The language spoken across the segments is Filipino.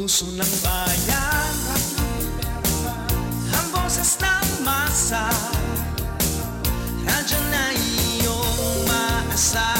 puso ng bayan. Ang boses ng masa Radyo na iyong maasahan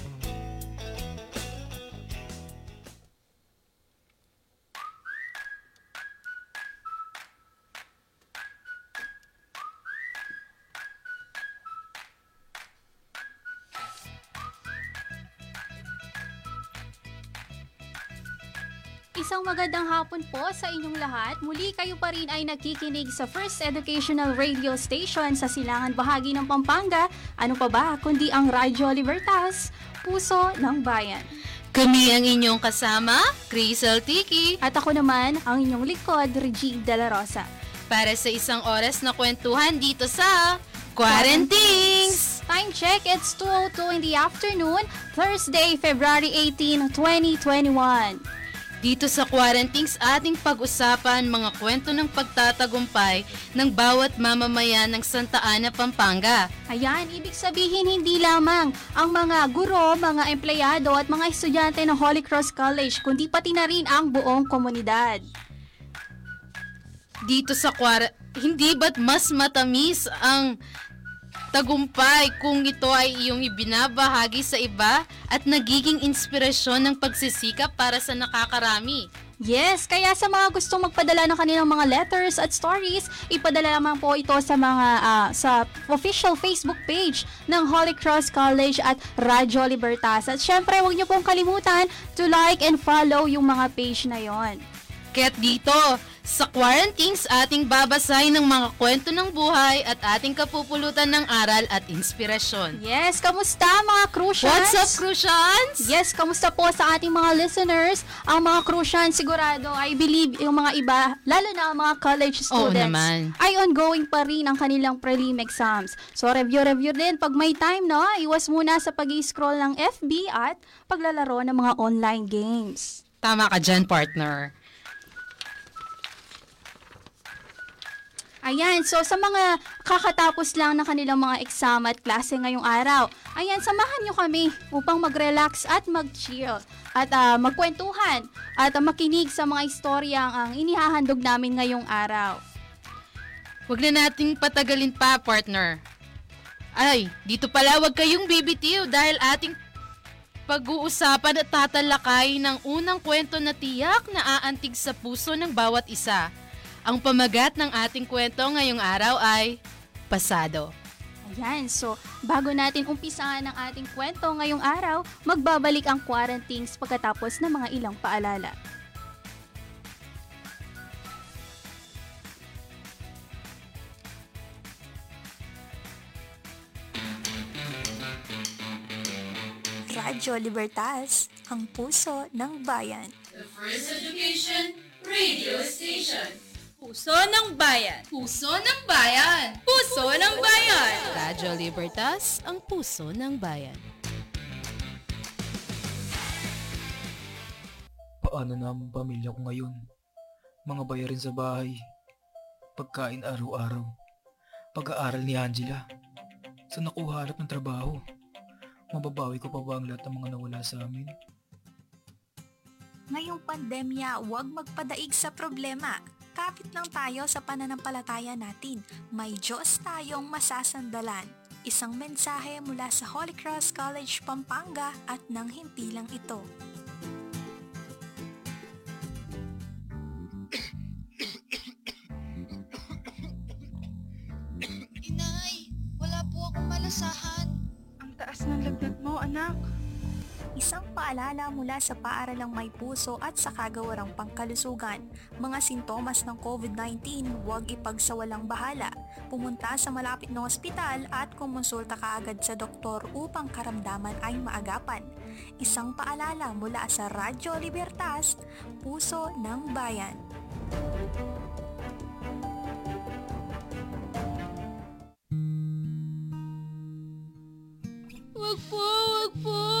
Isang magandang hapon po sa inyong lahat. Muli kayo pa rin ay nagkikinig sa First Educational Radio Station sa silangan bahagi ng Pampanga. Ano pa ba kundi ang Radyo Libertas, puso ng bayan. Kami ang inyong kasama, Crystal Tiki, At ako naman, ang inyong likod, Regine De La Rosa. para sa isang oras na kwentuhan dito sa Quarantines! Time check, it's 2.02 in the afternoon, Thursday, February 18, 2021. Dito sa Quarantines, ating pag-usapan mga kwento ng pagtatagumpay ng bawat mamamayan ng Santa Ana, Pampanga. Ayan, ibig sabihin hindi lamang ang mga guro, mga empleyado at mga estudyante ng Holy Cross College, kundi pati na rin ang buong komunidad. Dito sa Quar... Hindi ba't mas matamis ang tagumpay kung ito ay iyong ibinabahagi sa iba at nagiging inspirasyon ng pagsisikap para sa nakakarami? Yes, kaya sa mga gustong magpadala ng kanilang mga letters at stories, ipadala lamang po ito sa mga ah, sa official Facebook page ng Holy Cross College at Radyo Libertas. At syempre, huwag niyo pong kalimutan to like and follow yung mga page na yon. Kaya't dito, sa Quarantines, ating babasahin ng mga kwento ng buhay at ating kapupulutan ng aral at inspirasyon. Yes, kamusta mga Crucians? What's up, Crucians? Yes, kamusta po sa ating mga listeners? Ang mga Crucians, sigurado, I believe yung mga iba, lalo na ang mga college Oo students, naman. ay ongoing pa rin ang kanilang prelim exams. So, review-review din pag may time, no? Iwas muna sa pag scroll ng FB at paglalaro ng mga online games. Tama ka dyan, partner. Ayan, so sa mga kakatapos lang ng kanilang mga exam at klase ngayong araw, ayan, samahan nyo kami upang mag-relax at mag-chill at ah, magkwentuhan at ah, makinig sa mga istoryang ang inihahandog namin ngayong araw. Huwag na nating patagalin pa, partner. Ay, dito pala wag kayong bibitiw dahil ating pag-uusapan at tatalakay ng unang kwento na tiyak na aantig sa puso ng bawat isa. Ang pamagat ng ating kwento ngayong araw ay Pasado. Ayan, so bago natin umpisahan ang ating kwento ngayong araw, magbabalik ang quarantines pagkatapos ng mga ilang paalala. Radyo Libertas, ang puso ng bayan. Puso ng Bayan! Puso ng Bayan! Puso ng Bayan! Radyo Libertas, ang puso ng bayan. Paano na ang pamilya ko ngayon? Mga bayarin sa bahay. Pagkain araw-araw. Pag-aaral ni Angela. Saan ako hanap ng trabaho? Mababawi ko pa ba ang lahat ng mga nawala sa amin? Ngayong pandemya, huwag magpadaig sa problema. Kapit lang tayo sa pananampalataya natin. May Diyos tayong masasandalan. Isang mensahe mula sa Holy Cross College Pampanga at nang himpilang ito. Inay, wala po akong malasahan. Ang taas ng lagnat mo, anak. Isang paalala mula sa paaralang may puso at sa kagawarang pangkalusugan. Mga sintomas ng COVID-19, huwag ipagsawalang bahala. Pumunta sa malapit na ospital at kumonsulta kaagad sa doktor upang karamdaman ay maagapan. Isang paalala mula sa Radyo Libertas, Puso ng Bayan. Wag po, wag po.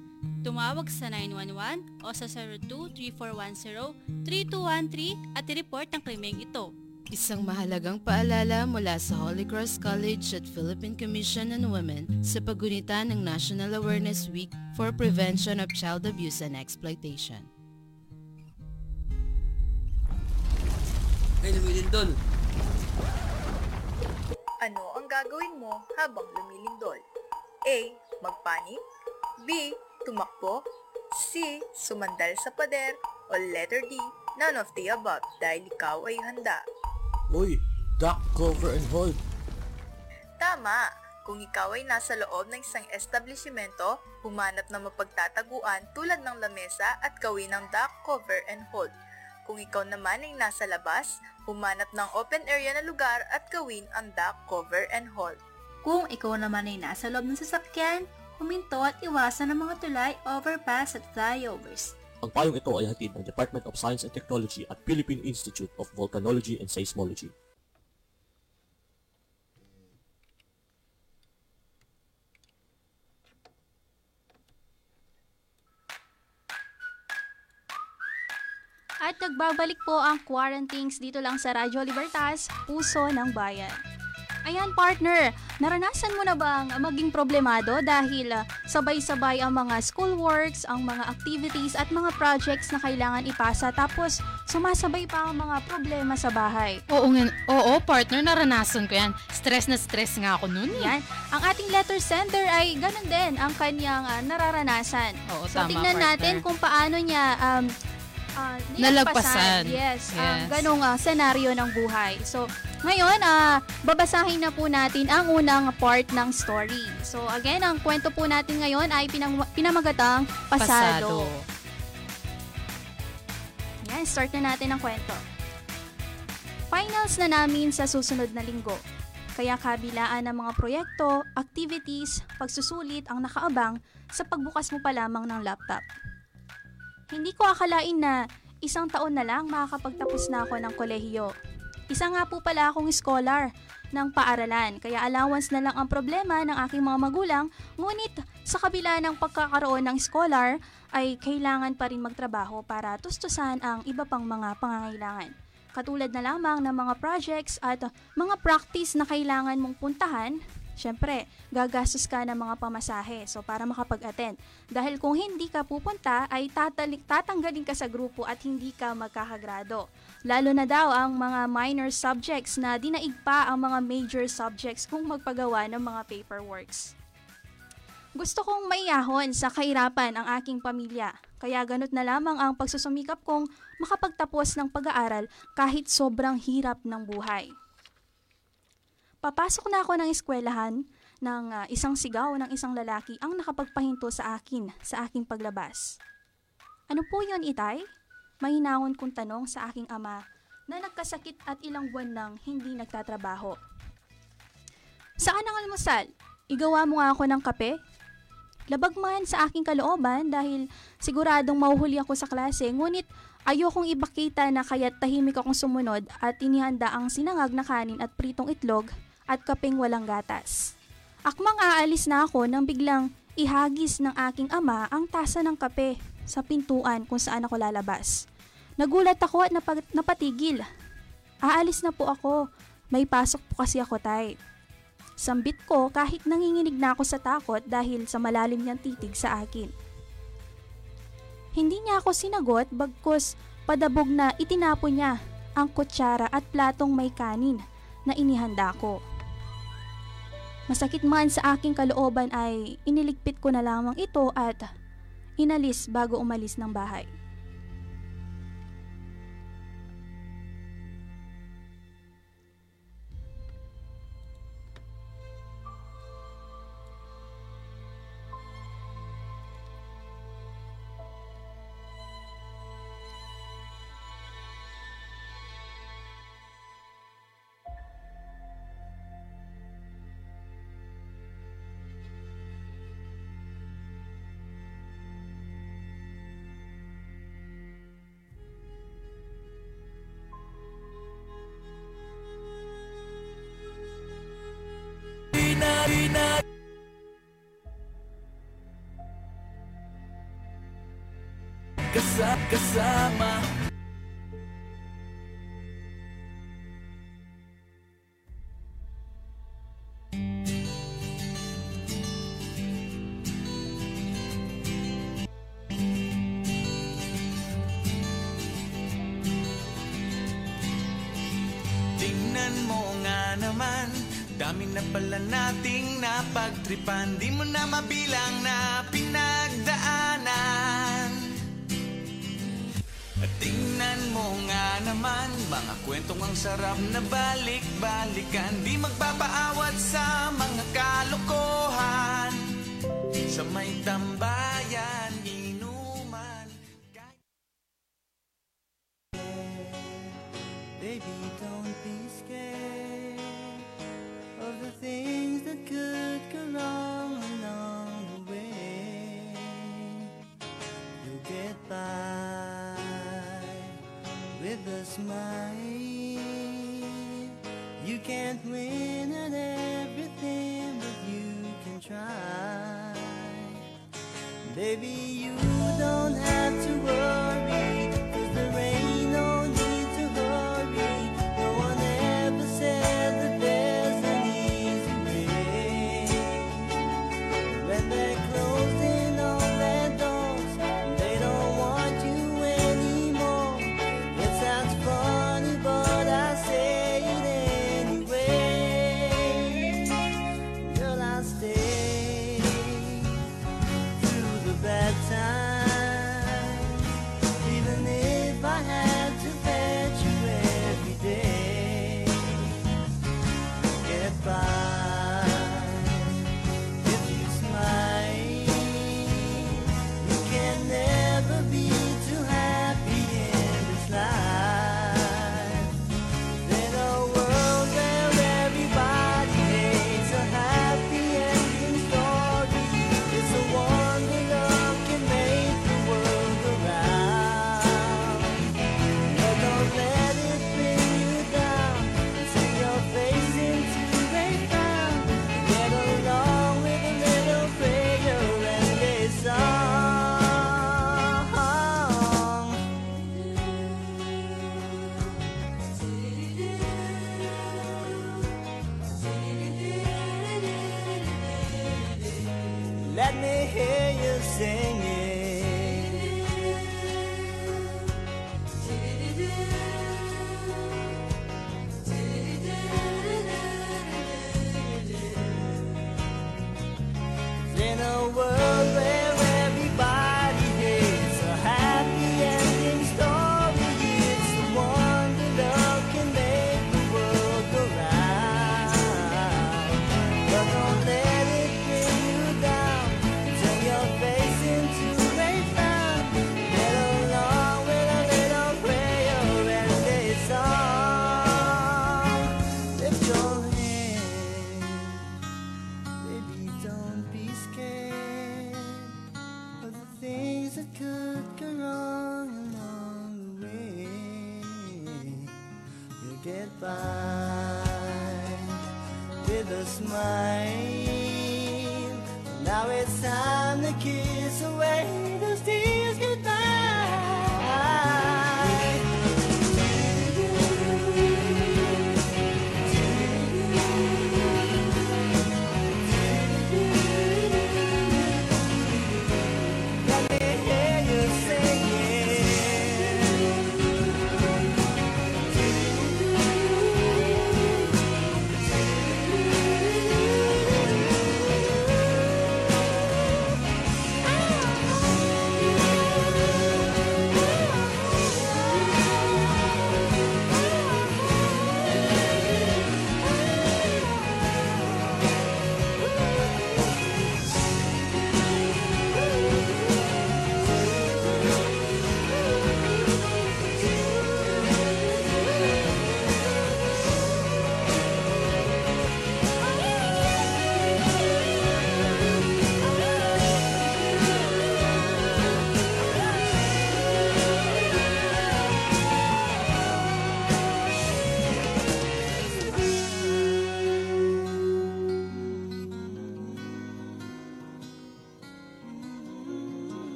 Tumawag sa 911 o sa 02-3410-3213 at i-report ang krimeng ito. Isang mahalagang paalala mula sa Holy Cross College at Philippine Commission on Women sa pagunita ng National Awareness Week for Prevention of Child Abuse and Exploitation. Ay, lumilindol. Ano ang gagawin mo habang lumilindol? A. Magpanik B. Tumakbo C. Sumandal sa pader o letter D. None of the above dahil ikaw ay handa. Uy, duck, cover, and hold. Tama! Kung ikaw ay nasa loob ng isang establishmento, humanap ng mapagtataguan tulad ng lamesa at gawin ng duck, cover, and hold. Kung ikaw naman ay nasa labas, humanap ng open area na lugar at gawin ang duck, cover, and hold. Kung ikaw naman ay nasa loob ng sasakyan, huminto at iwasan ang mga tulay, overpass at flyovers. Ang payong ito ay hatid ng Department of Science and Technology at Philippine Institute of Volcanology and Seismology. At nagbabalik po ang quarantines dito lang sa Radyo Libertas, Puso ng Bayan. Ayan partner, naranasan mo na bang maging problemado dahil uh, sabay-sabay ang mga schoolworks, ang mga activities at mga projects na kailangan ipasa tapos sumasabay pa ang mga problema sa bahay? Oo, nga, oo partner, naranasan ko yan. Stress na stress nga ako nun. eh. Yan. Ang ating letter sender ay ganun din ang kanyang uh, nararanasan. Oo, so tama, tingnan partner. natin kung paano niya um, uh, Nalagpasan. Yes, ang Yes. ganong uh, senaryo ng buhay. So, ngayon, ah, babasahin na po natin ang unang part ng story. So, again, ang kwento po natin ngayon ay pinang- pinamagatang Pasado. Yan, start na natin ang kwento. Finals na namin sa susunod na linggo. Kaya kabilaan ng mga proyekto, activities, pagsusulit ang nakaabang sa pagbukas mo pa lamang ng laptop. Hindi ko akalain na isang taon na lang makakapagtapos na ako ng kolehiyo. Isa nga po pala akong scholar ng paaralan, kaya allowance na lang ang problema ng aking mga magulang, ngunit sa kabila ng pagkakaroon ng scholar, ay kailangan pa rin magtrabaho para tustusan ang iba pang mga pangangailangan. Katulad na lamang ng mga projects at mga practice na kailangan mong puntahan, syempre, gagastos ka ng mga pamasahe so para makapag-attend. Dahil kung hindi ka pupunta, ay tatalik, tatanggalin ka sa grupo at hindi ka magkakagrado. Lalo na daw ang mga minor subjects na dinaig pa ang mga major subjects kung magpagawa ng mga paperworks. Gusto kong maiyahon sa kahirapan ang aking pamilya, kaya ganot na lamang ang pagsusumikap kong makapagtapos ng pag-aaral kahit sobrang hirap ng buhay. Papasok na ako ng eskwelahan ng ah, isang sigaw ng isang lalaki ang nakapagpahinto sa akin sa aking paglabas. Ano po yon itay? Mahinahon kong tanong sa aking ama na nagkasakit at ilang buwan nang hindi nagtatrabaho. Saan ang almusal? Igawa mo nga ako ng kape? Labag man sa aking kalooban dahil siguradong mauhuli ako sa klase ngunit ayokong ibakita na kaya't tahimik akong sumunod at inihanda ang sinangag na kanin at pritong itlog at kaping walang gatas. Akmang aalis na ako nang biglang ihagis ng aking ama ang tasa ng kape sa pintuan kung saan ako lalabas. Nagulat ako at napag- napatigil. Aalis na po ako. May pasok po kasi ako tay. Sambit ko kahit nanginginig na ako sa takot dahil sa malalim niyang titig sa akin. Hindi niya ako sinagot bagkos padabog na itinapon niya ang kutsara at platong may kanin na inihanda ko. Masakit man sa aking kalooban ay iniligpit ko na lamang ito at inalis bago umalis ng bahay. balikan Di mag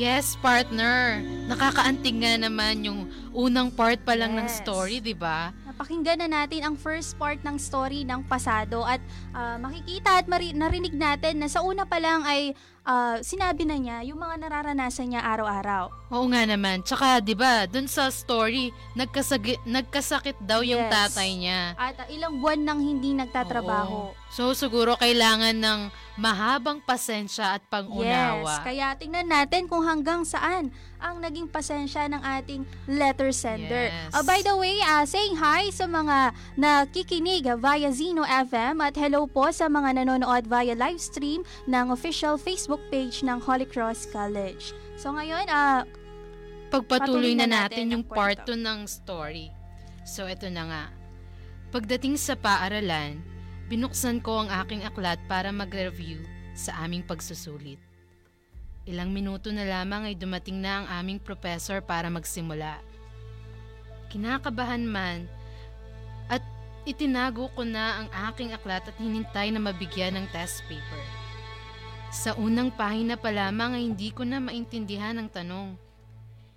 Yes, partner. Nakakaantig nga naman yung unang part pa lang ng Yes. story, di ba? Napakinggan na natin ang first part ng story ng pasado at ah, makikita at mari- narinig natin na sa una pa lang ay ah, sinabi na niya yung mga nararanasan niya araw-araw. Oo nga naman. Tsaka, di ba, dun sa story, nagkasagi- nagkasakit daw yung Yes. tatay niya. At ah, ilang buwan nang hindi nagtatrabaho. Oo. So, siguro kailangan ng mahabang pasensya at Yes, pang-unawa. kaya tingnan natin kung hanggang saan ang naging pasensya ng ating letter sender. Yes. Ah, by the way, ah, saying hi sa mga nakikinig via Zeno FM at hello po sa mga nanonood via live stream ng official Facebook page ng Holy Cross College. So ngayon, ah, Pagpatuloy Patuloy na na natin natin yung part kwento. 2 ng story. So, eto na nga. Pagdating sa paaralan, binuksan ko ang aking aklat para mag-review sa aming pagsusulit. Ilang minuto na lamang ay dumating na ang aming professor para magsimula. Kinakabahan man at itinago ko na ang aking aklat at hinintay na mabigyan ng test paper. Sa unang pahina pa lamang ay hindi ko na maintindihan ang tanong.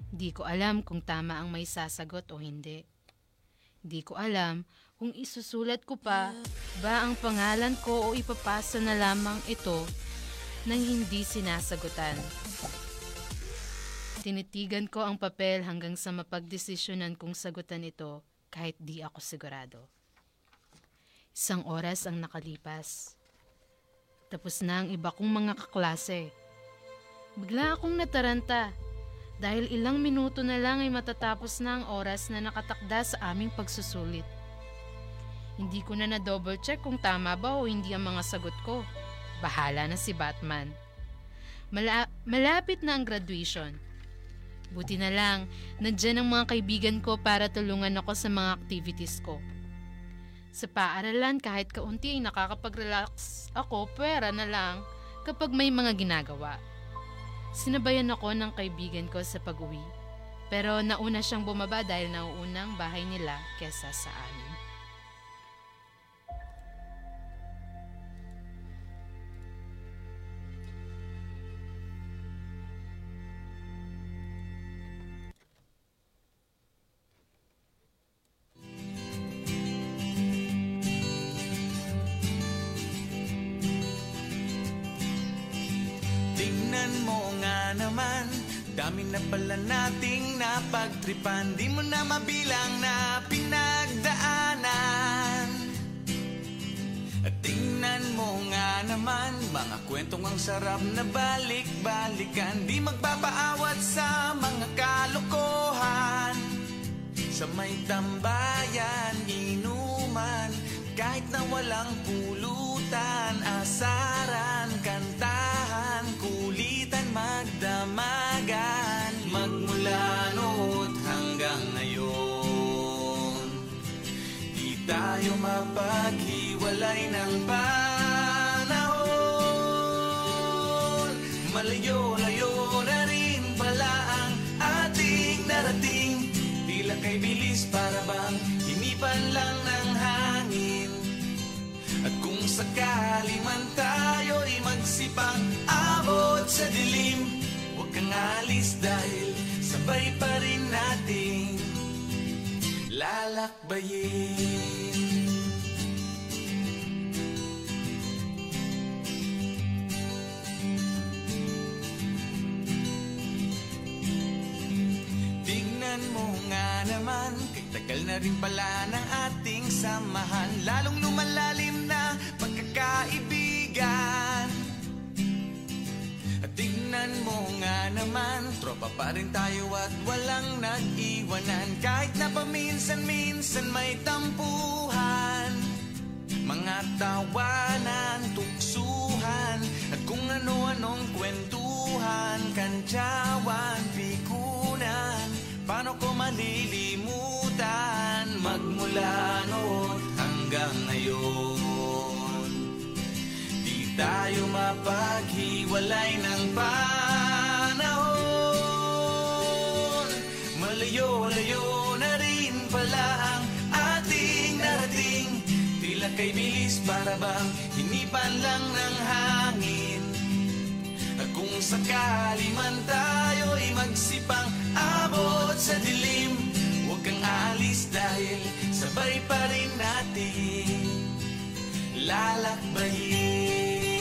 Hindi ko alam kung tama ang may sasagot o hindi. Hindi ko alam kung isusulat ko pa ba ang pangalan ko o ipapasa na lamang ito nang hindi sinasagutan. Tinitigan ko ang papel hanggang sa mapagdesisyonan kong sagutan ito kahit di ako sigurado. Isang oras ang nakalipas. Tapos na ang iba kong mga kaklase. Bigla akong nataranta dahil ilang minuto na lang ay matatapos na ang oras na nakatakda sa aming pagsusulit. Hindi ko na na-double check kung tama ba o hindi ang mga sagot ko. Bahala na si Batman. Mala- malapit na ang graduation. Buti na lang, nandyan ang mga kaibigan ko para tulungan ako sa mga activities ko. Sa paaralan kahit kaunti ay nakakapag-relax ako pera na lang kapag may mga ginagawa. Sinabayan ako ng kaibigan ko sa pag-uwi. Pero nauna siyang bumaba dahil nauunang bahay nila kesa sa amin. Dami na pala nating napagtripan. Di mo na mabilang na pinagdaanan. At tingnan mo nga naman Mga kwentong ang sarap na balik-balikan. Di magpapaawat sa mga kalokohan. Sa may tambayan, inuman Kahit na walang pulutan Asaran, kantahan, kulitan, panawagan magmula noon hanggang ngayon. Di tayo mapaghiwalay ng panahon. Malayo-layo na rin pala ang ating narating. Tila kay bilis para bang hinipan lang ng hangin. At kung sakali man tayo'y magsipang abot sa dilim alis dahil sabay pa rin nating lalakbayin. Tignan mo nga naman Kay tagal na rin pala ng ating samahan Lalong lumalalim na pagkakaibigan At tignan mo nga naman. Tropa pa rin tayo at walang nag-iwanan. Kahit na paminsan-minsan may tampuhan. Mga tawanan, tuksuhan. At kung ano-anong kwentuhan Kantyawan, pikunan. Paano ko malilimutan? Magmula noon hanggang ngayon tayo mapaghiwalay ng panahon. Malayo-layo na rin pala ang ating narating. Tila kay bilis para bang hinipan lang ng hangin. At kung sakali man tayo'y magsipang abot sa dilim Huwag kang alis dahil sabay pa rin natin lalakbayin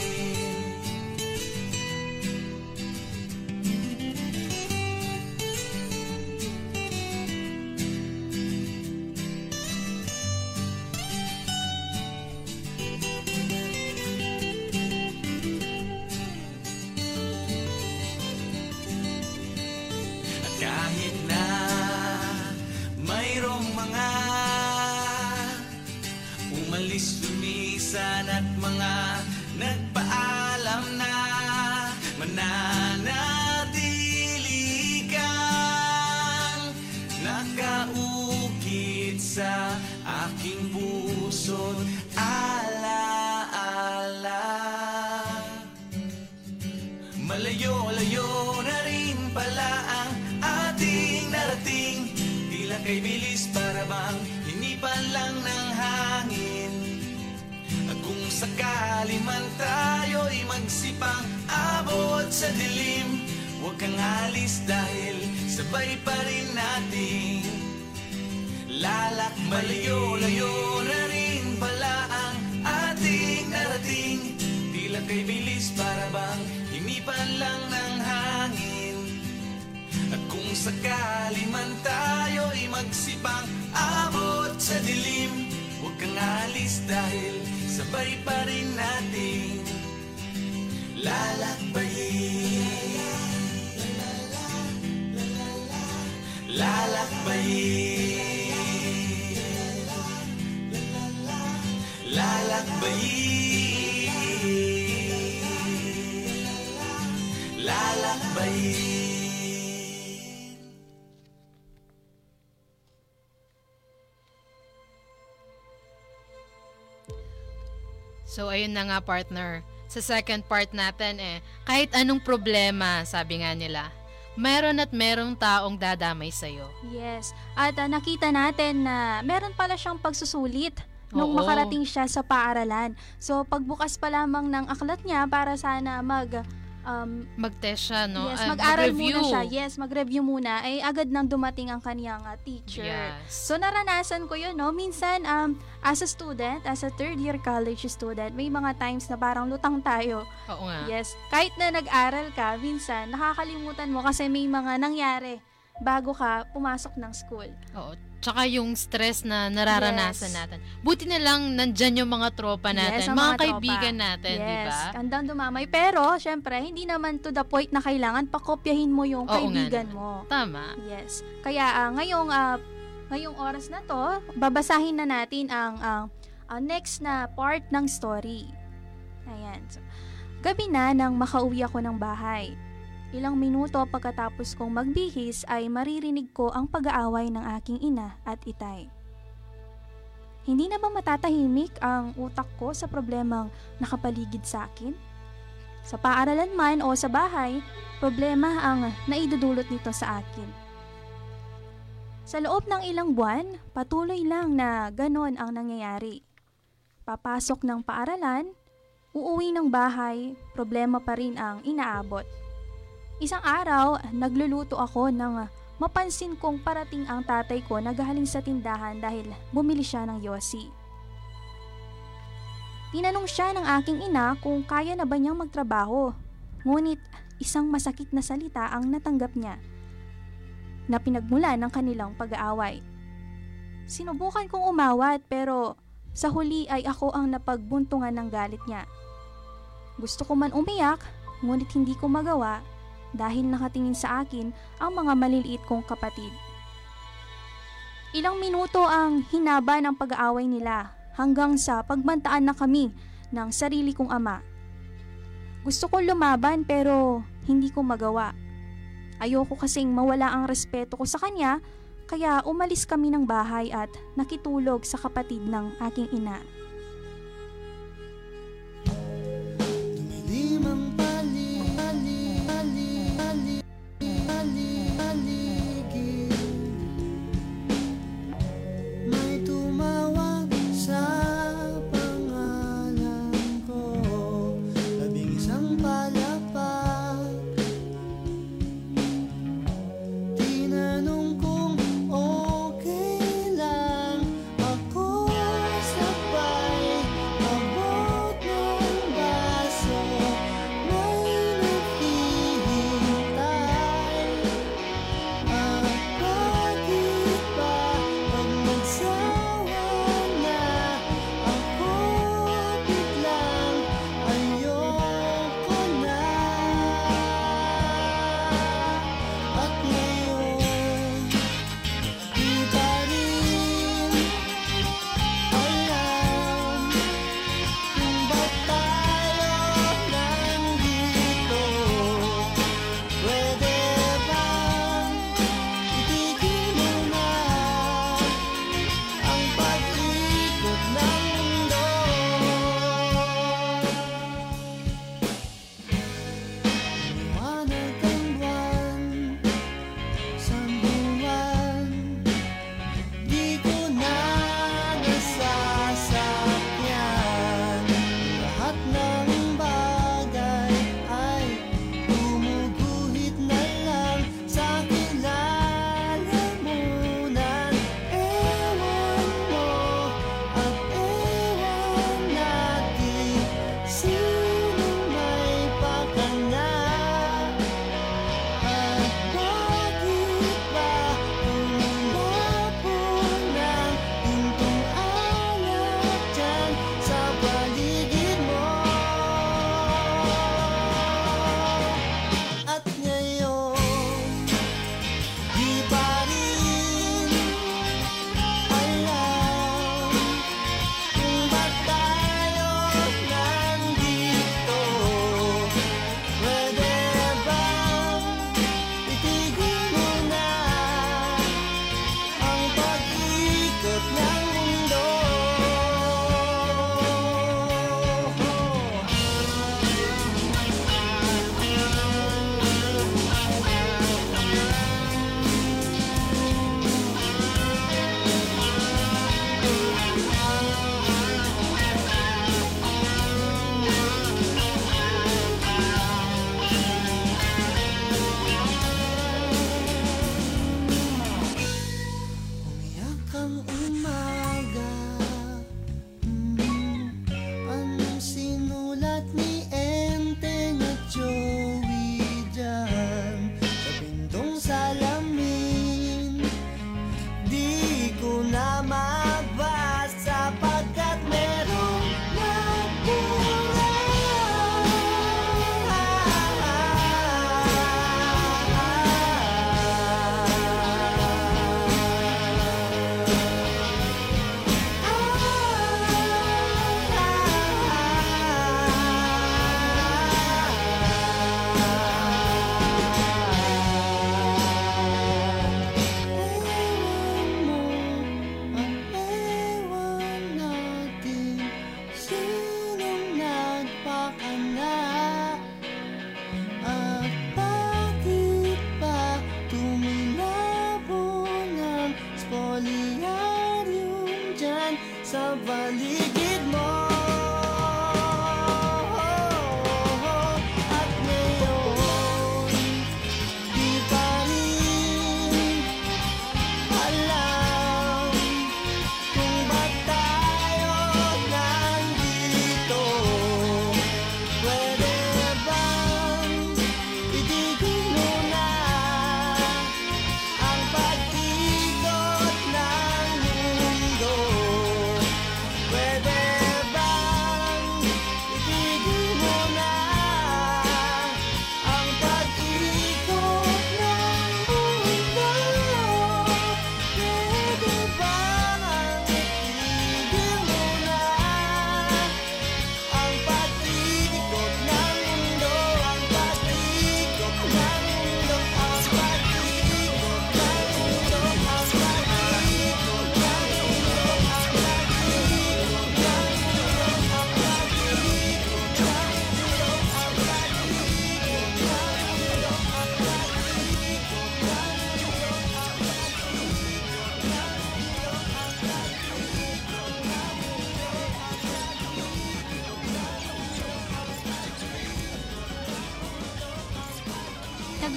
So ayun na nga partner. Sa second part natin eh, kahit anong problema, sabi nga nila, meron at merong taong dadamay sa'yo. Yes. At ah, nakita natin na meron pala siyang pagsusulit nung Oo. makarating siya sa paaralan. So, pagbukas pa lamang ng aklat niya para sana mag... Um, Mag-test siya, no? Yes, Ah, mag-aral mag-review. muna siya. Yes, mag-review muna. Ay agad nang dumating ang kaniyang ah, teacher. Yes. So naranasan ko 'yun, no? Minsan um as a student, as a third year college student, may mga times na parang lutang tayo. Oo nga. Yes. Kahit na nag-aral ka, minsan nakakalimutan mo kasi may mga nangyari bago ka pumasok ng school. Oo. Tsaka yung stress na nararanasan Yes. natin. Buti na lang nandyan yung mga tropa natin, Yes, mga, mga tropa. kaibigan natin, yes, di ba? Handang dumamay. Pero, syempre, hindi naman to the point na kailangan pakopyahin mo yung Oo kaibigan mo. Tama. Yes. Kaya ah, ngayong ah, ngayong oras na to, babasahin na natin ang ang ang next na part ng story. Ayan. So, gabi na nang makauwi ako ng bahay. Ilang minuto pagkatapos kong magbihis ay maririnig ko ang pag-aaway ng aking ina at itay. Hindi na ba matatahimik ang utak ko sa problemang nakapaligid sa akin? Sa paaralan man o sa bahay, problema ang naidudulot nito sa akin. Sa loob ng ilang buwan, patuloy lang na ganon ang nangyayari. papasok ng paaralan, uuwi ng bahay, problema pa rin ang inaabot. Isang araw, nagluluto ako nang mapansin kong parating ang tatay ko na galing sa tindahan dahil bumili siya ng yosi. Tinanong siya ng aking ina kung kaya na ba niyang magtrabaho. Ngunit isang masakit na salita ang natanggap niya na pinagmula ng kanilang pag-aaway. Sinubukan kong umawat pero sa huli ay ako ang napagbuntungan ng galit niya. Gusto ko man umiyak, ngunit hindi ko magawa dahil nakatingin sa akin ang mga maliliit kong kapatid. Ilang minuto ang hinaba ng pag-aaway nila hanggang sa pagbantaan na kami ng sarili kong ama. Gusto ko lumaban pero hindi ko magawa. Ayoko kasing mawala ang respeto ko sa kanya kaya umalis kami ng bahay at nakitulog sa kapatid ng aking ina.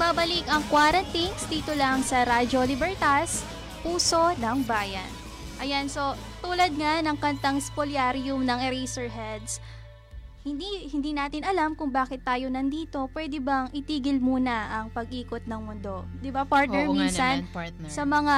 Magbabalik ang Quarantines dito lang sa Radyo Libertas, Puso ng Bayan. Ayan, so tulad nga ng kantang Spoliarium ng Eraserheads, hindi hindi natin alam kung bakit tayo nandito. Pwede bang itigil muna ang pag-ikot ng mundo? 'Di ba, partner? Oo minsan naman, partner. sa mga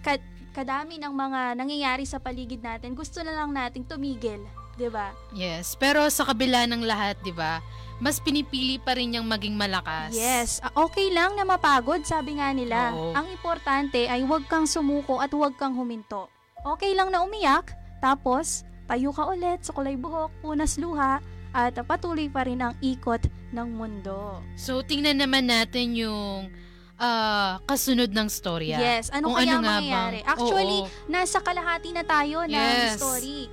ka- kadami ng mga nangyayari sa paligid natin, gusto na lang nating tumigil, 'di ba? Yes, pero sa kabila ng lahat, 'di ba? Mas pinipili pa rin niyang maging malakas. Yes, ah, okay lang na mapagod, sabi nga nila. Oo. Ang importante ay huwag kang sumuko at huwag kang huminto. Okay lang na umiyak, tapos tayo ka ulit, sukulay buhok, punas luha, at patuloy pa rin ang ikot ng mundo. So tingnan naman natin yung ah, kasunod ng storya. Yes, ano Kung kaya nga mangyayari? bang- Actually, Oo, nasa kalahati na tayo ng Yes. story.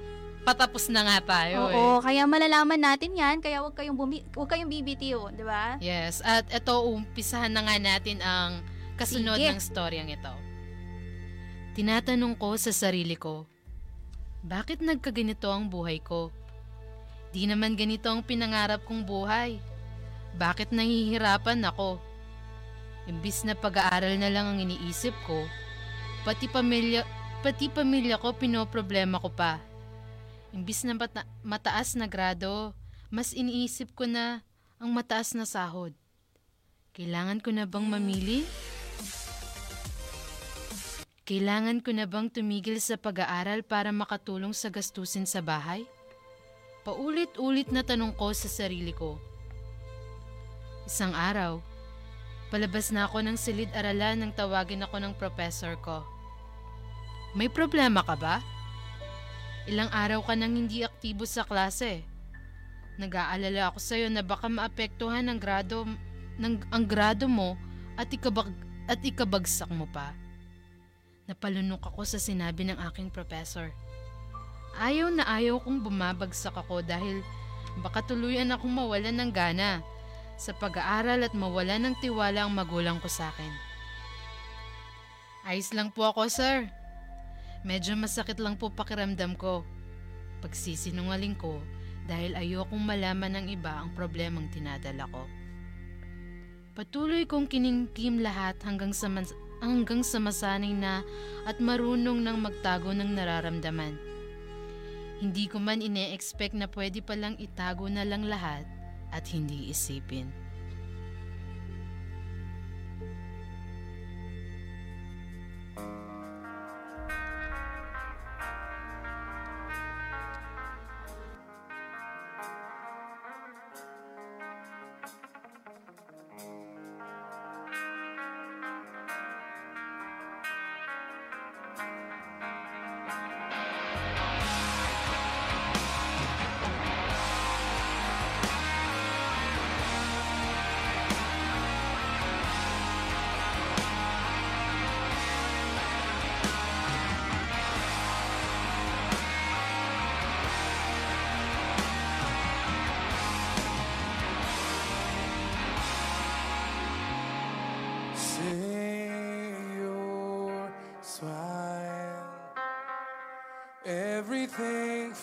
Patapos na nga tayo eh. Oo, kaya malalaman natin yan, kaya huwag kayong, bumi- huwag kayong BBTO, di ba? Yes, at ito umpisahan na nga natin ang kasunod Sige. ng storyang ito. Tinatanong ko sa sarili ko, bakit nagkaganito ang buhay ko? Di naman ganito ang pinangarap kong buhay. Bakit nahihirapan ako? Imbis na pag-aaral na lang ang iniisip ko, pati pamilya, pati pamilya ko pinoproblema ko pa. Imbis na mata- mataas na grado, mas iniisip ko na ang mataas na sahod. Kailangan ko na bang mamili? Kailangan ko na bang tumigil sa pag-aaral para makatulong sa gastusin sa bahay? Paulit-ulit na tanong ko sa sarili ko. Isang araw, palabas na ako ng silid-aralan nang tawagin ako ng professor ko. May problema ka ba? Ilang araw ka nang hindi aktibo sa klase. Nag-aalala ako sa'yo na baka maapektuhan ang grado, ng, ang grado mo at, ikabag, at ikabagsak mo pa. Napalunok ako sa sinabi ng aking professor. Ayaw na ayaw kong bumabagsak ako dahil baka tuluyan akong mawalan ng gana sa pag-aaral at mawalan ng tiwala ang magulang ko sa akin. Ayos lang po ako, sir. Medyo masakit lang po pakiramdam ko. Pagsisinungaling ko dahil ayokong malaman ng iba ang problemang tinadala ko. Patuloy kong kiningkim lahat hanggang sa, mas- hanggang sa masanay na at marunong nang magtago ng nararamdaman. Hindi ko man ine-expect na pwede palang itago na lang lahat at hindi isipin.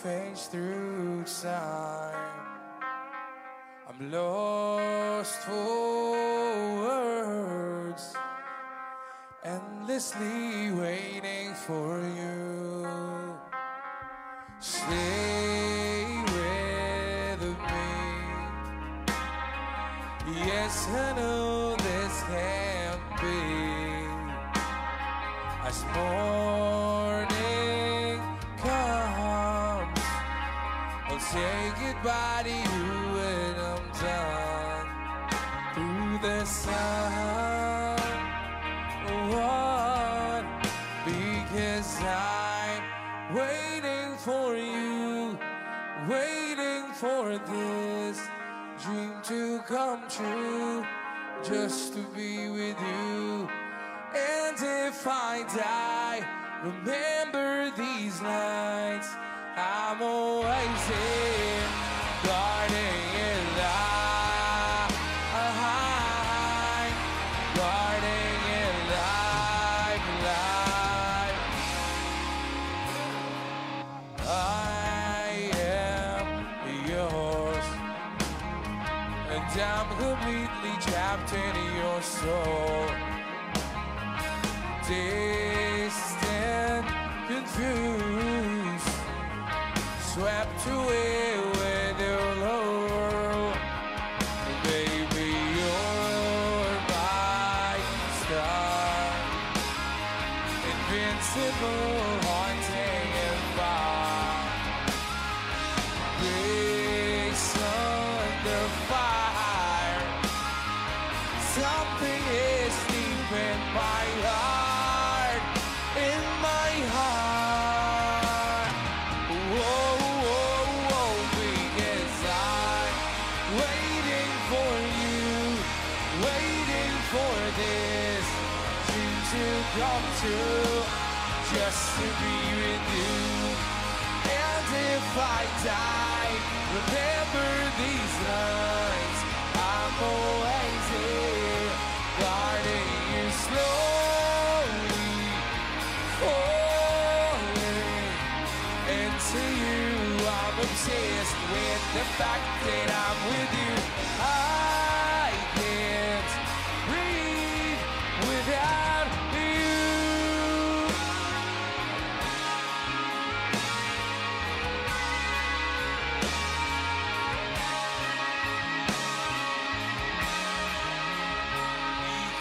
Fades through time. I'm lost for words, endlessly waiting for you. soul. Dear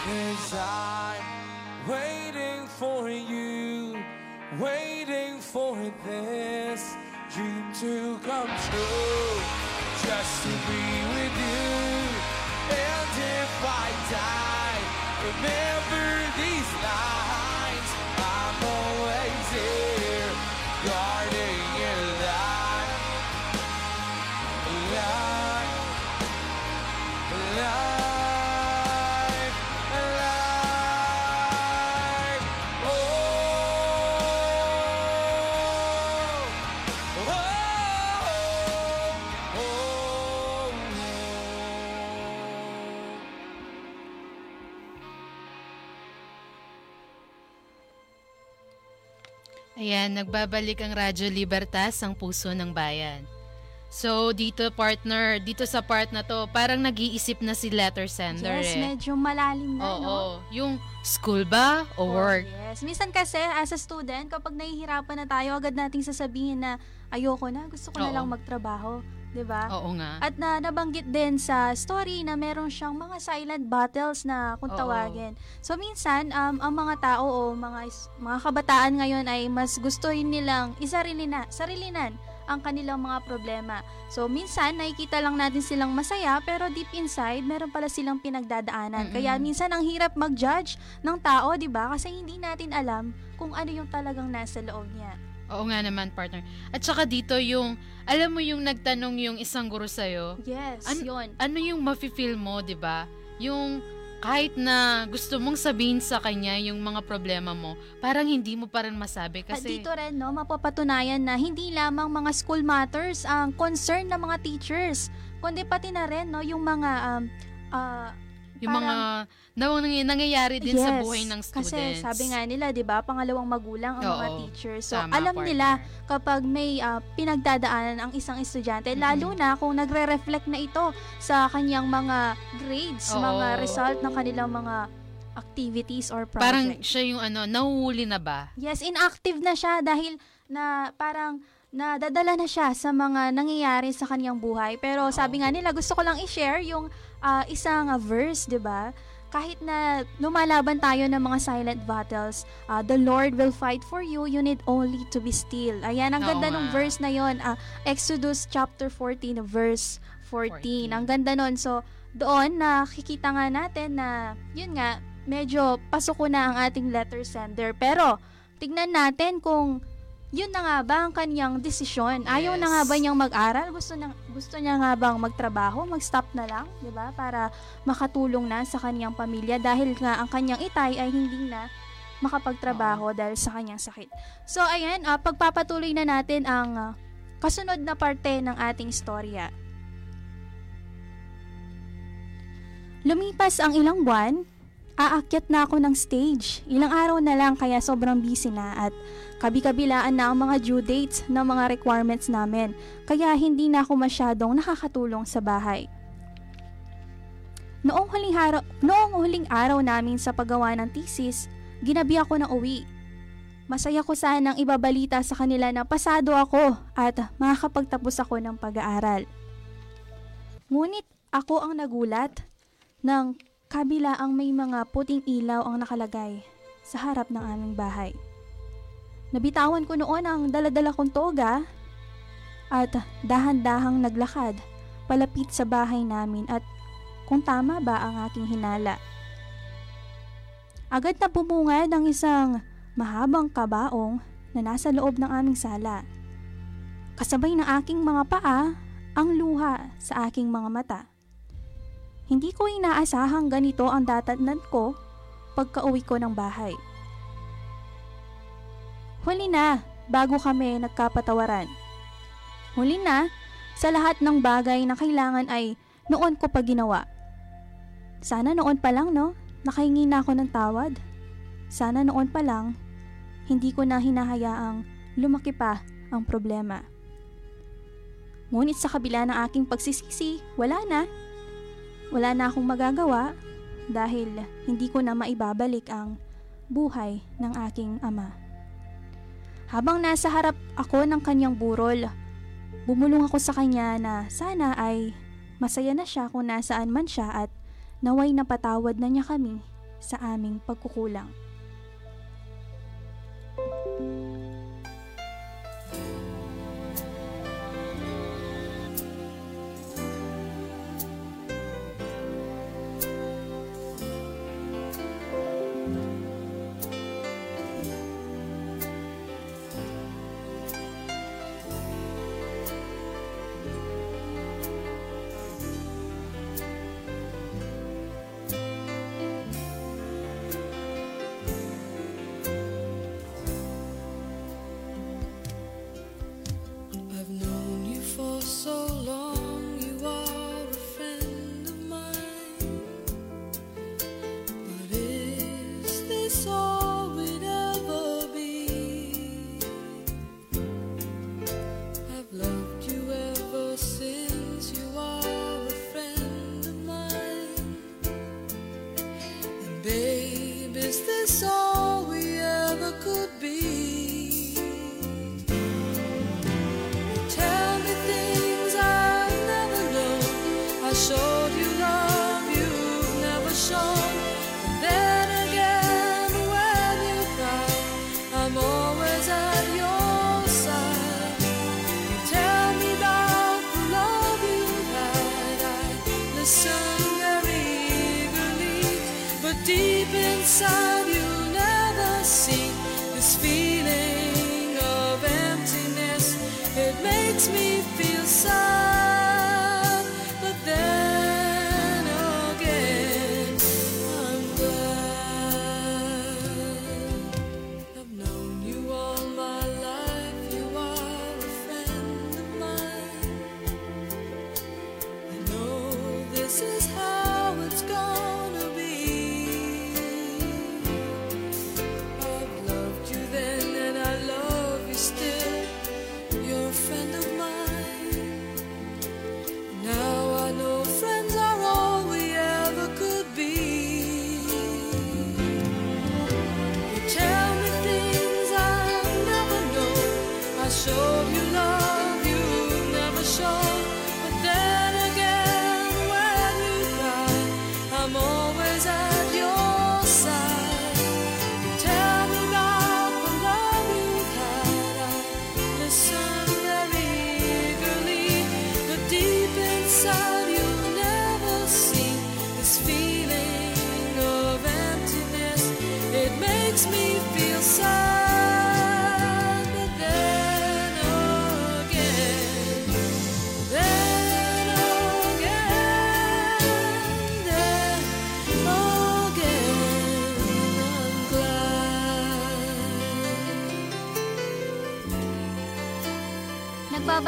Cause I'm waiting for you, waiting for this dream to come true, just to be with you. And if I die, remember Ayan, nagbabalik ang Radyo Libertas, ang puso ng bayan. So, dito partner, dito sa part na to, parang nag-iisip na si letter sender Yes, eh. medyo malalim na, Oo, no? yung school ba o work? Yes. Minsan kasi, as a student, kapag nahihirapan na tayo, agad nating sasabihin na, ayoko na, gusto ko na Oo. lang magtrabaho. 'Di ba? Oo nga. At na nabanggit din sa story na meron siyang mga silent battles na kung Oo. tawagin. So minsan um, ang mga tao o mga mga kabataan ngayon ay mas gustuhin nilang isarilina, sarilinan ang kanilang mga problema. So minsan nakikita lang natin silang masaya pero deep inside meron pala silang pinagdadaanan. Mm-mm. Kaya minsan ang hirap mag-judge ng tao, 'di ba? Kasi hindi natin alam kung ano yung talagang nasa loob niya. Oo nga naman, partner. At saka dito yung, alam mo yung nagtanong yung isang guro sa'yo, Yes, An- yun. ano yung mafe-feel mo, di ba? Yung kahit na gusto mong sabihin sa kanya yung mga problema mo, parang hindi mo pa rin masabi At kasi... dito rin, no, mapapatunayan na hindi lamang mga school matters ang concern ng mga teachers, kundi pati na rin, no, yung mga, um, ah, yung mga nawang nangy- nangyayari din sa buhay ng students. Kasi sabi nga nila, 'di ba, pangalawang magulang ang mga Oo. teachers. So Tama, alam partner. nila kapag may ah, pinagdadaanan ang isang estudyante, lalo na kung nagre-reflect na ito sa kanyang mga grades, Oo. mga result ng kanilang mga activities or projects. Parang siya yung ano, nahuhuli na ba? Yes, inactive na siya dahil na parang nadadala na siya sa mga nangyayari sa kanyang buhay. Pero sabi nga nila, gusto ko lang i-share yung ah, isang ah, verse, 'di ba? Kahit na lumalaban tayo ng mga silent battles, ah, the Lord will fight for you, you need only to be still. Ayan, ang Oo ganda ng nga. verse na yon. ah, Exodus chapter 14, verse 14. Ang ganda nun. So, doon nakikita nga natin na, yun nga, medyo pasok ko na ang ating letter sender. Pero, tignan natin kung yun na nga ba ang kanyang desisyon. Ayaw na nga ba niyang mag-aral? Gusto, na, gusto niya nga bang magtrabaho? Mag-stop na lang, di ba? Para makatulong na sa kanyang pamilya dahil nga ang kanyang itay ay hindi na makapagtrabaho dahil sa kanyang sakit. So, ayan, ah, pagpapatuloy na natin ang ah, kasunod na parte ng ating istorya. Lumipas ang ilang buwan, aakyat na ako ng stage. Ilang araw na lang kaya sobrang busy na at kabi-kabilaan na ang mga due dates ng mga requirements namin. Kaya hindi na ako masyadong nakakatulong sa bahay. Noong huling, araw, noong huling araw namin sa paggawa ng thesis, ginabi ako ng uwi. Masaya ko sanang ibabalita sa kanila na pasado ako at makakapagtapos ako ng pag-aaral. Ngunit ako ang nagulat ng kabila ang may mga puting ilaw ang nakalagay sa harap ng aming bahay. Nabitawan ko noon ang daladala kong toga at dahan-dahang naglakad palapit sa bahay namin at kung tama ba ang aking hinala. Agad na bumungad ang isang mahabang kabaong na nasa loob ng aming sala. Kasabay ng aking mga paa ang luha sa aking mga mata. Hindi ko inaasahang ganito ang datatnan ko pagka-uwi ko ng bahay. Huli na, bago kami nagkapatawaran. Huli na, sa lahat ng bagay na kailangan ay noon ko pa ginawa. Sana noon pa lang no, nakahingi na ako ng tawad. Sana noon pa lang, hindi ko na hinahayaang lumaki pa ang problema. Ngunit sa kabila ng aking pagsisisi, wala na. Wala na akong magagawa dahil hindi ko na maibabalik ang buhay ng aking ama. Habang nasa harap ako ng kanyang burol, bumulong ako sa kanya na sana ay masaya na siya kung nasaan man siya at naway napatawad na niya kami sa aming pagkukulang. I've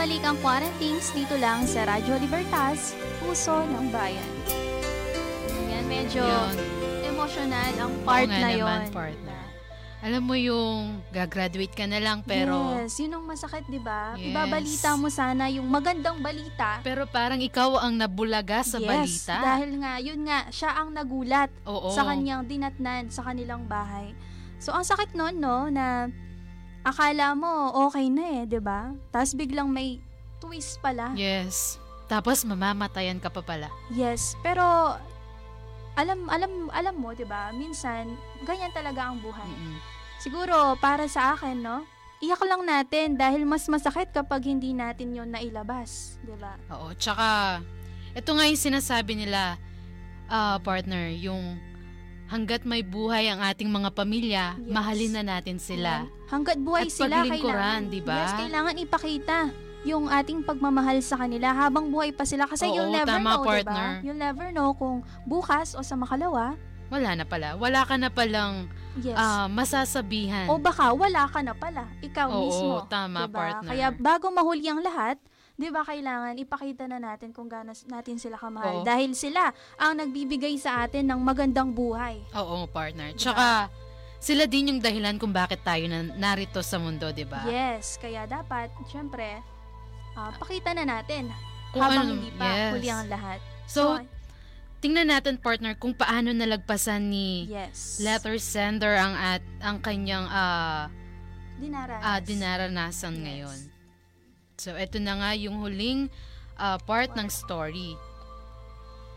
Nagbabalik ang quarantines dito lang sa Radyo Libertas, Puso ng Bayan. Ayan, medyo Yun. emotional ang part Oo na naman, yon. partner. Alam mo yung gagraduate ka na lang pero yes, yun ang masakit, di ba? Yes. Ibabalita mo sana yung magandang balita. pero parang ikaw ang nabulaga sa yes, balita. dahil nga, yun nga, siya ang nagulat Oo. sa kanyang dinatnan sa kanilang bahay. So, ang sakit nun, no, na akala mo okay na eh, di ba? Tapos biglang may twist pala. Yes. Tapos mamamatayan ka pa pala. Yes, pero alam alam alam mo, 'di ba? Minsan ganyan talaga ang buhay. Siguro para sa akin, no? Iyak lang natin dahil mas masakit kapag hindi natin 'yon nailabas, 'di ba? Oo. Tsaka, ito nga yung sinasabi nila, ah, partner, yung hanggat may buhay ang ating mga pamilya, Yes. mahalin na natin sila. Hanggat buhay At sila kailangan, di ba? Yes, kailangan ipakita yung ating pagmamahal sa kanila habang buhay pa sila kasi Oo, you'll never tama, know, partner. diba? You'll never know kung bukas o sa makalawa, Wala na pala. Wala ka na palang yes. ah, masasabihan. o baka wala ka na pala, ikaw Oo, mismo. tama, diba? partner. Kaya bago mahuli ang lahat, 'di ba kailangan ipakita na natin kung gaano natin sila kamahal Oo. dahil sila ang nagbibigay sa atin ng magandang buhay. Oo, partner. Tsaka, sila din yung dahilan kung bakit tayo na narito sa mundo, di ba? Yes, kaya dapat syempre ah, pakita na natin Kung habang ano- hindi pa yes. huli ang lahat. So, tingnan natin, partner, kung paano nalagpasan ni Yes. letter sender ang at ang kanyang ah dinaranas. ah, dinaranasan ngayon. So, eto na nga yung huling ah, part ng story.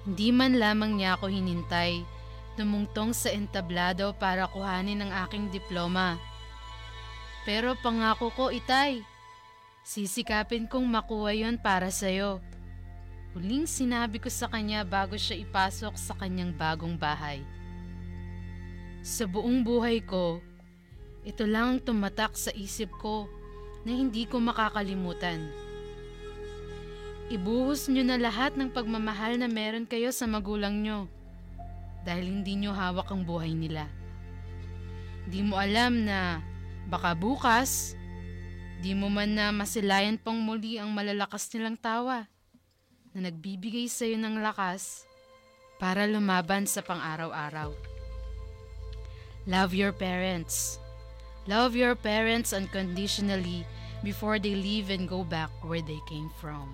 Hindi man lamang niya ako hinintay, tumungtong sa entablado para kuhanin ang aking diploma. Pero pangako ko, itay, sisikapin kong makuha yon para sa'yo. Huling sinabi ko sa kanya bago siya ipasok sa kanyang bagong bahay. Sa buong buhay ko, ito lang ang tumatak sa isip ko na hindi ko makakalimutan. Ibuhos nyo na lahat ng pagmamahal na meron kayo sa magulang nyo dahil hindi nyo hawak ang buhay nila. Di mo alam na baka bukas, di mo man na masilayan pang muli ang malalakas nilang tawa na nagbibigay sa iyo ng lakas para lumaban sa pang-araw-araw. Love your parents. Love your parents unconditionally before they leave and go back where they came from.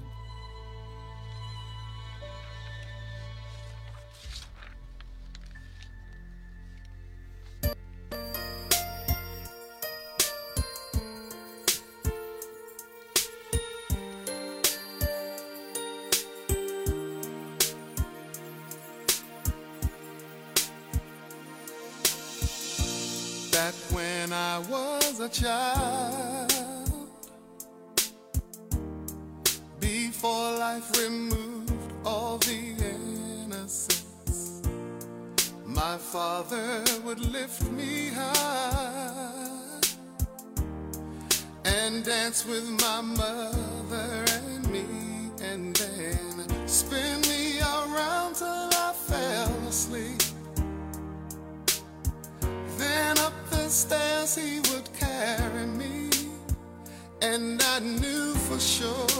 Dance with my mother and me, and then spin me around till I fell asleep. Then up the stairs he would carry me, and I knew for sure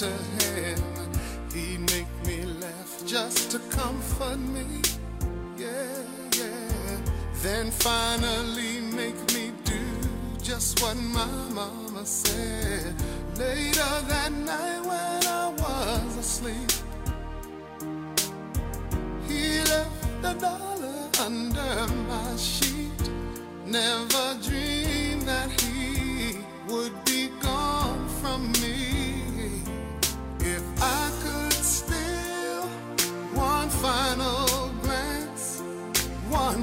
to him. He'd make me laugh just to comfort me, yeah, yeah. Then finally make me do just what my mama said. Later that night when I was asleep, he left a dollar under my sheet. Never dreamed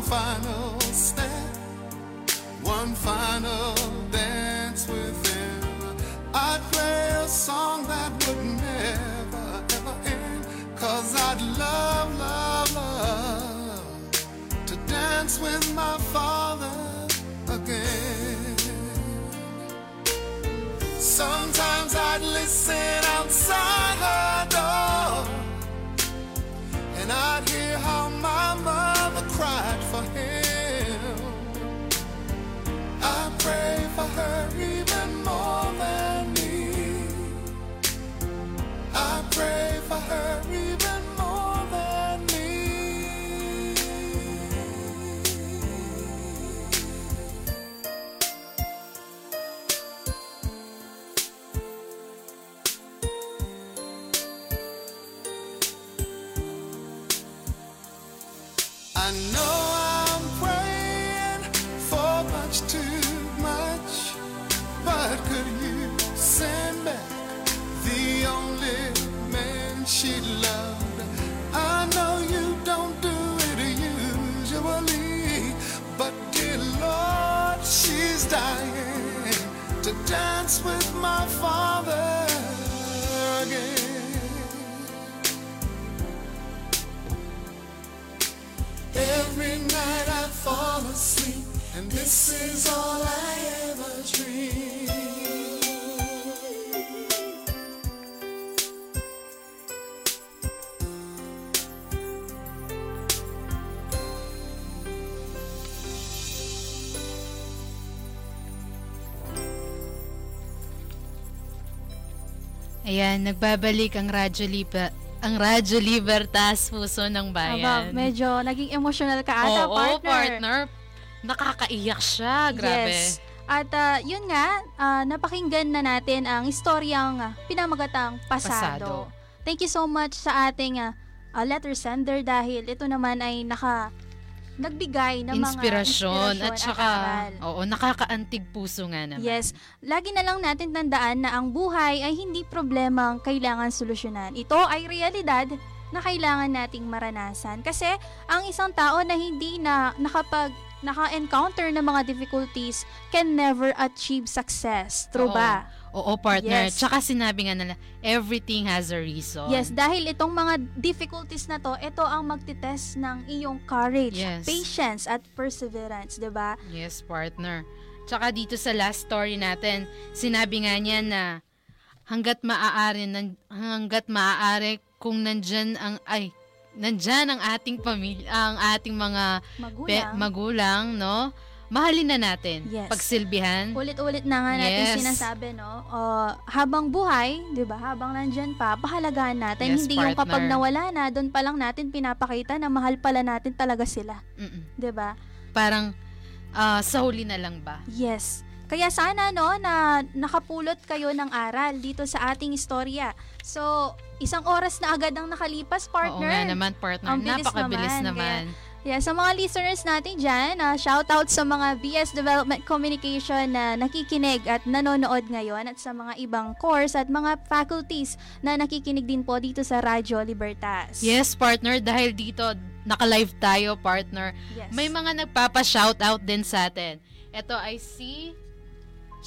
final step, one final dance with him. I'd play a song that would never ever end. Cause I'd love, love, love to dance with my father again. Sometimes I'd listen Ayan, nagbabalik ang Radyo Liba, ang Radyo Libertas, puso ng Aba, bayan. medyo naging emotional ka ata, Oo, partner. partner. Nakakaiyak siya, grabe. Yes. At ah, yun nga, ah, napakinggan na natin ang istoryang pinamagatang pasado. Pasado. Thank you so much sa ating ah, letter sender dahil ito naman ay naka nagbigay ng mga Inspirasyon inspirasyon at saka, aral. oo, nakakaantig puso nga naman. Yes. Lagi na lang natin tandaan na ang buhay ay hindi problemang kailangan solusyonan. Ito ay realidad na kailangan nating maranasan. Kasi ang isang tao na hindi na nakapag naka-encounter ng mga difficulties can never achieve success. True Oo. ba? Oo, partner. Yes. Tsaka sinabi nga nila, everything has a reason. Yes, dahil itong mga difficulties na to, ito ang magtitest ng iyong courage, Yes. patience, at perseverance, 'di ba? Yes, partner. Tsaka dito sa last story natin, sinabi nga niya na hanggat maaari, hanggat maaari kung nandyan ang, ay, nandyan ang ating pamilya, ang ating mga Magulang. magulang no? Mahalin na natin. Yes. Pagsilbihan. Ulit-ulit na nga natin Yes. sinasabi, no? Uh, habang buhay, 'di ba? Habang nandyan pa, pahalagaan natin. Yes, Hindi yung kapag partner. nawala na, doon pa lang natin pinapakita na mahal pala natin talaga sila. 'Di ba? Parang ah, sa huli na lang ba? Yes. Kaya sana no na nakapulot kayo ng aral dito sa ating istorya. So, isang oras na agad ang nakalipas, partner. Oo nga naman, partner. Ang bilis Napakabilis naman. naman. Kaya, yeah, sa mga listeners natin dyan, ah, shout out sa mga BS Development Communication na nakikinig at nanonood ngayon at sa mga ibang course at mga faculties na nakikinig din po dito sa Radyo Libertas. Yes, partner, dahil dito naka-live tayo, partner. Yes. May mga nagpapa-shoutout din sa atin. Ito ay si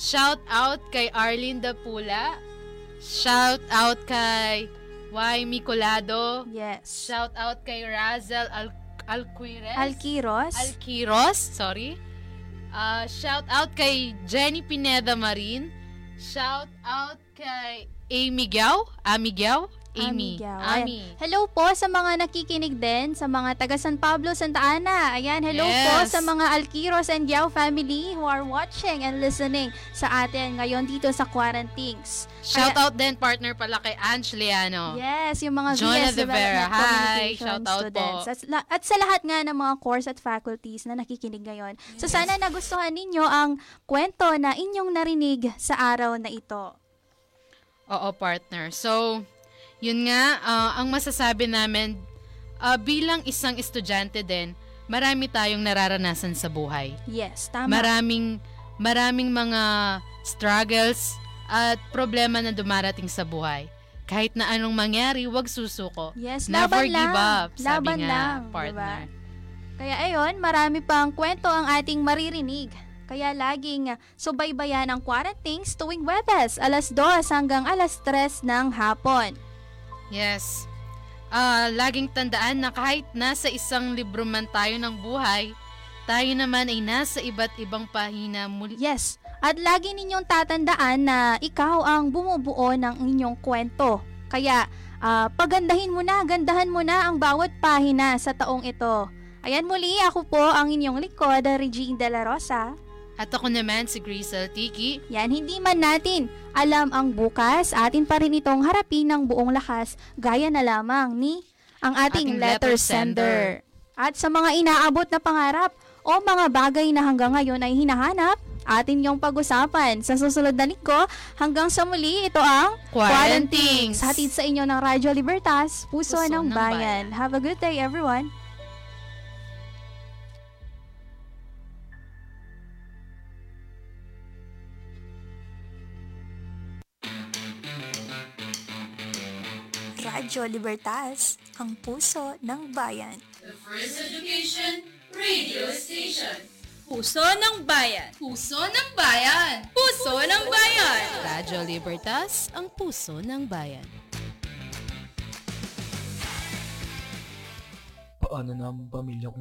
Shout out kay Arlene Dapula. Shout out kay Y. Micolado. Yes. Shout out kay Razel Al Alquires. Alquiros. Alquiros, sorry. Uh, shout out kay Jenny Pineda Marin. Shout out kay Amy Giao. Amy Giao? Amy. Amy. Giao. Amy. Ayan. Hello po sa mga nakikinig din, sa mga taga San Pablo, Santa Ana. Ayan, hello po Yes. sa mga Alquiros and Giao family who are watching and listening sa atin ngayon dito sa Quarantines. Shout out din partner pala kay Ange Liano. Yes, yung mga Jonah VS Vera. Hi, shout out students. po. At, at sa lahat nga ng mga course at faculties na nakikinig ngayon. So sana nagustuhan ninyo ang kwento na inyong narinig sa araw na ito. Oo, partner. So, yun nga, ah, ang masasabi namin, ah, bilang isang estudyante din, marami tayong nararanasan sa buhay. Yes, tama. Maraming, maraming mga struggles at problema na dumarating sa buhay. Kahit na anong mangyari, huwag susuko. Yes, Never laban give lang. up, sabi Laban nga, lang, partner. diba? Kaya ayon, marami pang kwento ang ating maririnig. Kaya laging subaybayan ang quarantines tuwing Webes, alas 2 hanggang alas 3 ng hapon. Yes. Ah, laging tandaan na kahit nasa isang libro man tayo ng buhay, tayo naman ay nasa iba't ibang pahina muli. Yes, at lagi ninyong tatandaan na ikaw ang bumubuo ng inyong kwento. Kaya, ah, pagandahin mo na, gandahan mo na ang bawat pahina sa taong ito. Ayan muli, ako po ang inyong likod, Regine De La Rosa. At ako naman si Grisel Tiki. Yan, hindi man natin alam ang bukas, atin pa rin itong harapin ng buong lakas, gaya na lamang ni ang ating, Ating letter letter sender. At sa mga inaabot na pangarap o mga bagay na hanggang ngayon ay hinahanap, atin yung pag-usapan sa susunod na linggo. Hanggang sa muli, ito ang Quarantines. Hatid sa inyo ng Radyo Libertas, Puso, Puso ng, ng bayan. Have a good day, everyone. Radyo Libertas, ang puso ng bayan. The First Education Radio Station. Puso ng bayan. Puso ng bayan. Puso ng bayan. Radyo Libertas, ang puso ng bayan. Paano na ang pamilya ko